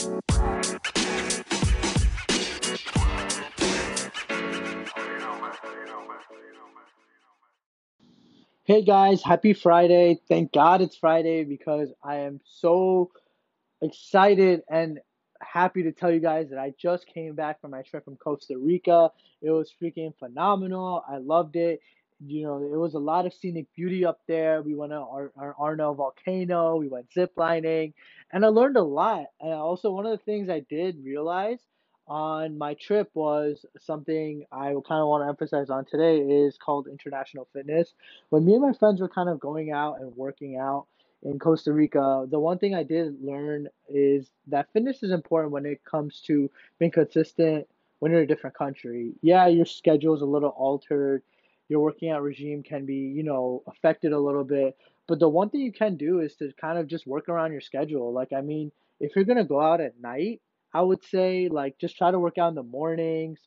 Hey guys, happy Friday. Thank God it's Friday because I am so excited and happy to tell you guys that I just came back from my trip from Costa Rica. It was freaking phenomenal. I loved it. You know, it was a lot of scenic beauty up there. We went to our, our Arno volcano, we went zip lining, and I learned a lot. And also, one of the things I did realize on my trip was something I kind of want to emphasize on today is called international fitness. When me and my friends were kind of going out and working out, in Costa Rica, the one thing I did learn is that fitness is important when it comes to being consistent when you're in a different country. Yeah, your schedule is a little altered. Your working out regime can be, you know, affected a little bit. But the one thing you can do is to kind of just work around your schedule. Like, I mean, if you're gonna go out at night, I would say like just try to work out in the mornings.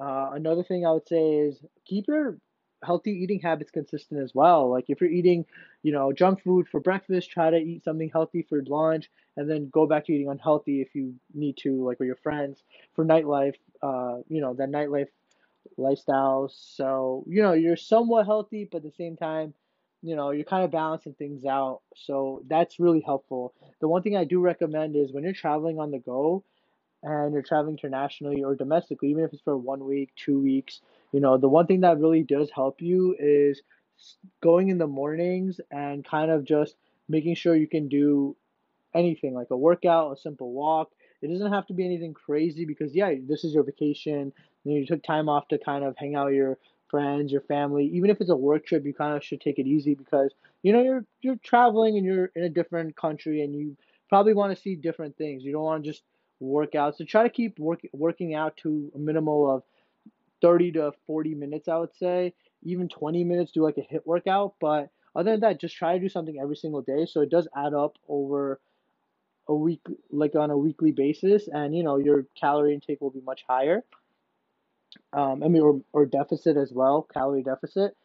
Uh, another thing I would say is keep your healthy eating habits consistent as well. Like if you're eating, you know, junk food for breakfast, try to eat something healthy for lunch, and then go back to eating unhealthy if you need to, like with your friends for nightlife. Uh, you know, that nightlife lifestyle. So you know, you're somewhat healthy, but at the same time, you know, you're kind of balancing things out. So that's really helpful. The one thing I do recommend is when you're traveling on the go and you're traveling internationally or domestically, even if it's for one week, two weeks, you know, the one thing that really does help you is going in the mornings and kind of just making sure you can do anything like a workout, a simple walk. It doesn't have to be anything crazy because yeah, this is your vacation. You, know, you took time off to kind of hang out with your friends, your family. Even if it's a work trip, you kind of should take it easy because you know you're you're traveling and you're in a different country and you probably want to see different things. You don't want to just work out. So try to keep work, working out to a minimal of 30 to 40 minutes, I would say. Even 20 minutes, do like a HIIT workout. But other than that, just try to do something every single day. So it does add up over a week, like on a weekly basis. And, you know, your calorie intake will be much higher. Um, I mean, or, or deficit as well, calorie deficit.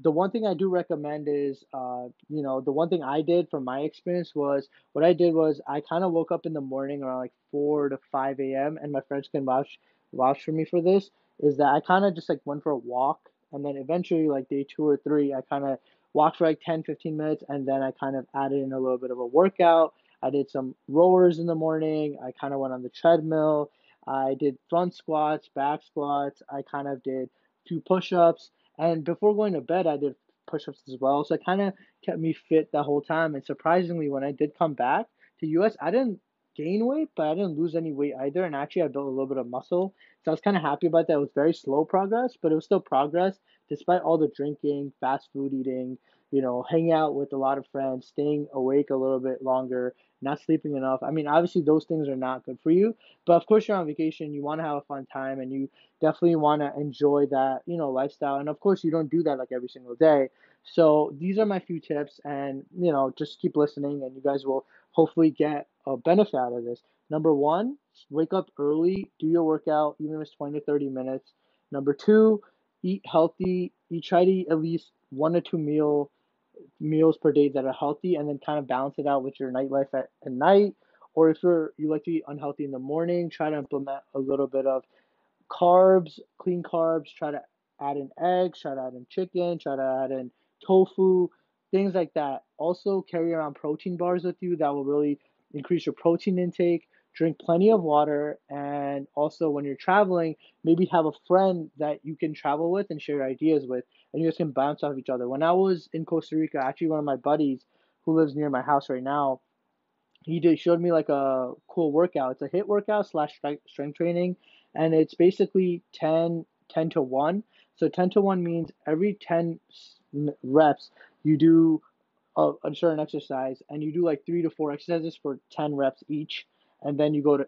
The one thing I do recommend is, uh, you know, the one thing I did from my experience was what I did was I kind of woke up in the morning around like 4 to 5 a.m. and my friends can vouch vouch for me for this is that I kind of just like went for a walk and then eventually like day two or three I kind of walked for like 10 15 minutes and then I kind of added in a little bit of a workout. I did some rowers in the morning. I kind of went on the treadmill. I did front squats, back squats. I kind of did two push-ups and before going to bed I did push-ups as well. So it kind of kept me fit the whole time and surprisingly when I did come back to US I didn't gain weight, but I didn't lose any weight either. And actually, I built a little bit of muscle. So I was kind of happy about that. It was very slow progress, but it was still progress despite all the drinking, fast food eating, you know, hanging out with a lot of friends, staying awake a little bit longer, not sleeping enough. I mean, obviously, those things are not good for you. But of course, you're on vacation. You want to have a fun time and you definitely want to enjoy that, you know, lifestyle. And of course, you don't do that like every single day. So these are my few tips. And, you know, just keep listening and you guys will hopefully get a benefit out of this. Number one, wake up early, do your workout, even if it's 20 to 30 minutes. Number two, eat healthy. You try to eat at least one or two meal meals per day that are healthy and then kind of balance it out with your nightlife at, at night. Or if you're you like to eat unhealthy in the morning, try to implement a little bit of carbs, clean carbs, try to add in eggs, try to add in chicken, try to add in tofu, things like that. Also carry around protein bars with you that will really increase your protein intake, drink plenty of water, and also when you're traveling, maybe have a friend that you can travel with and share ideas with, and you guys can bounce off each other. When I was in Costa Rica, actually, one of my buddies who lives near my house right now, he did showed me like a cool workout. It's a HIIT workout slash strength training, and it's basically 10, 10 to 1. So 10 to 1 means every 10 reps, you do a, a certain exercise and you do like three to four exercises for 10 reps each and then you go to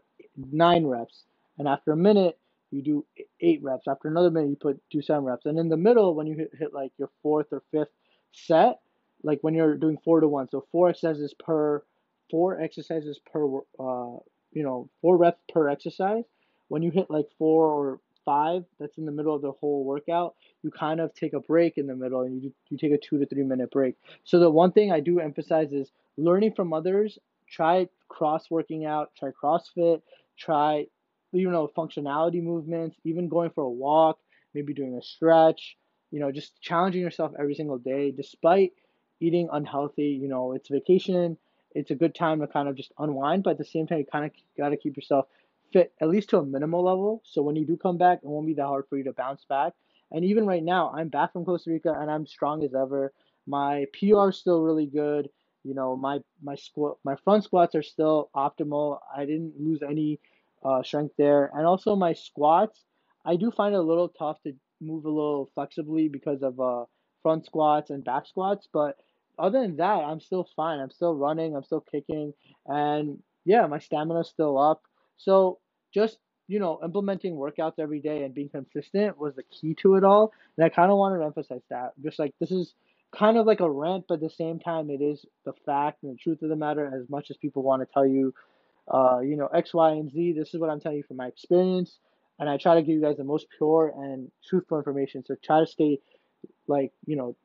nine reps and after a minute you do eight reps after another minute you put do seven reps and in the middle when you hit, hit like your fourth or fifth set like when you're doing four to one so four exercises per four exercises per uh you know four reps per exercise when you hit like four or five that's in the middle of the whole workout, you kind of take a break in the middle and you, you take a two to three minute break. So the one thing I do emphasize is learning from others, try cross working out, try CrossFit, try you know functionality movements, even going for a walk, maybe doing a stretch, you know, just challenging yourself every single day despite eating unhealthy, you know, it's vacation, it's a good time to kind of just unwind, but at the same time you kind of got to keep yourself fit at least to a minimal level. So when you do come back, it won't be that hard for you to bounce back. And even right now, I'm back from Costa Rica and I'm strong as ever. My PR is still really good. You know, my my squat, my front squats are still optimal. I didn't lose any uh, strength there, and also my squats. I do find it a little tough to move a little flexibly because of uh, front squats and back squats. But other than that, I'm still fine. I'm still running. I'm still kicking, and yeah, my stamina's still up. So just you know implementing workouts every day and being consistent was the key to it all. And I kind of wanted to emphasize that. Just like this is kind of like a rant, but at the same time, it is the fact and the truth of the matter. As much as people want to tell you, uh, you know, X, Y, and Z, this is what I'm telling you from my experience, and I try to give you guys the most pure and truthful information. So try to stay, like, you know,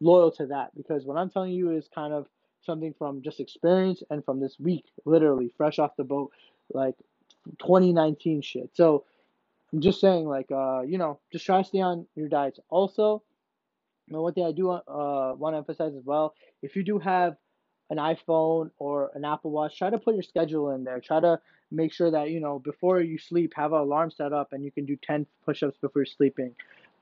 loyal to that because what I'm telling you is kind of something from just experience and from this week, literally fresh off the boat, like 2019 shit. So I'm just saying, like, uh, you know, just try to stay on your diets. Also, and one thing I do uh, want to emphasize as well, if you do have an iPhone or an Apple Watch, try to put your schedule in there. Try to make sure that, you know, before you sleep, have an alarm set up and you can do 10 push ups before you're sleeping.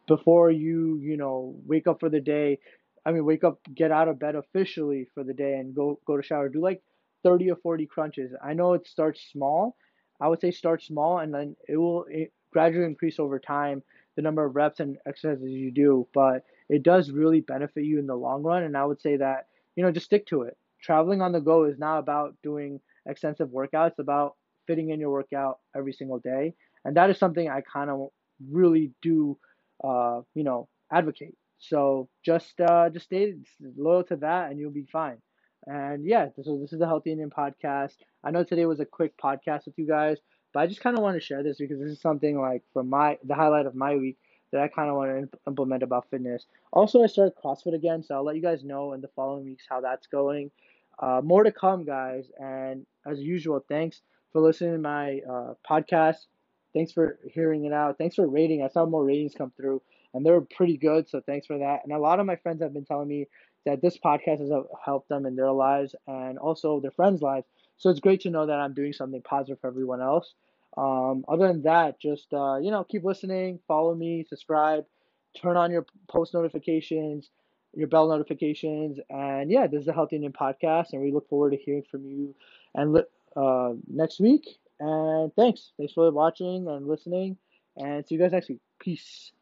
Before you, you know, wake up for the day, I mean, wake up, get out of bed officially for the day and go go to shower. Do like 30 or 40 crunches. I know it starts small. I would say start small and then it will gradually increase over time the number of reps and exercises you do. But it does really benefit you in the long run. And I would say that, you know, just stick to it. Traveling on the go is not about doing extensive workouts, it's about fitting in your workout every single day. And that is something I kind of really do, uh, you know, advocate. So just uh, just stay loyal to that, and you'll be fine. And yeah, so this is the Healthy Indian podcast. I know today was a quick podcast with you guys, but I just kind of want to share this because this is something like from my the highlight of my week that I kind of want to imp- implement about fitness. Also, I started CrossFit again, so I'll let you guys know in the following weeks how that's going. Uh, more to come, guys. And as usual, thanks for listening to my uh, podcast. Thanks for hearing it out. Thanks for rating. I saw more ratings come through, and they were pretty good. So thanks for that. And a lot of my friends have been telling me that this podcast has helped them in their lives and also their friends' lives. So it's great to know that I'm doing something positive for everyone else. Um, other than that, just uh, you know, keep listening, follow me, subscribe, turn on your post notifications, your bell notifications, and yeah, this is the Healthy Indian podcast, and we look forward to hearing from you and uh, next week. And thanks, thanks for watching and listening, and see you guys next week. Peace.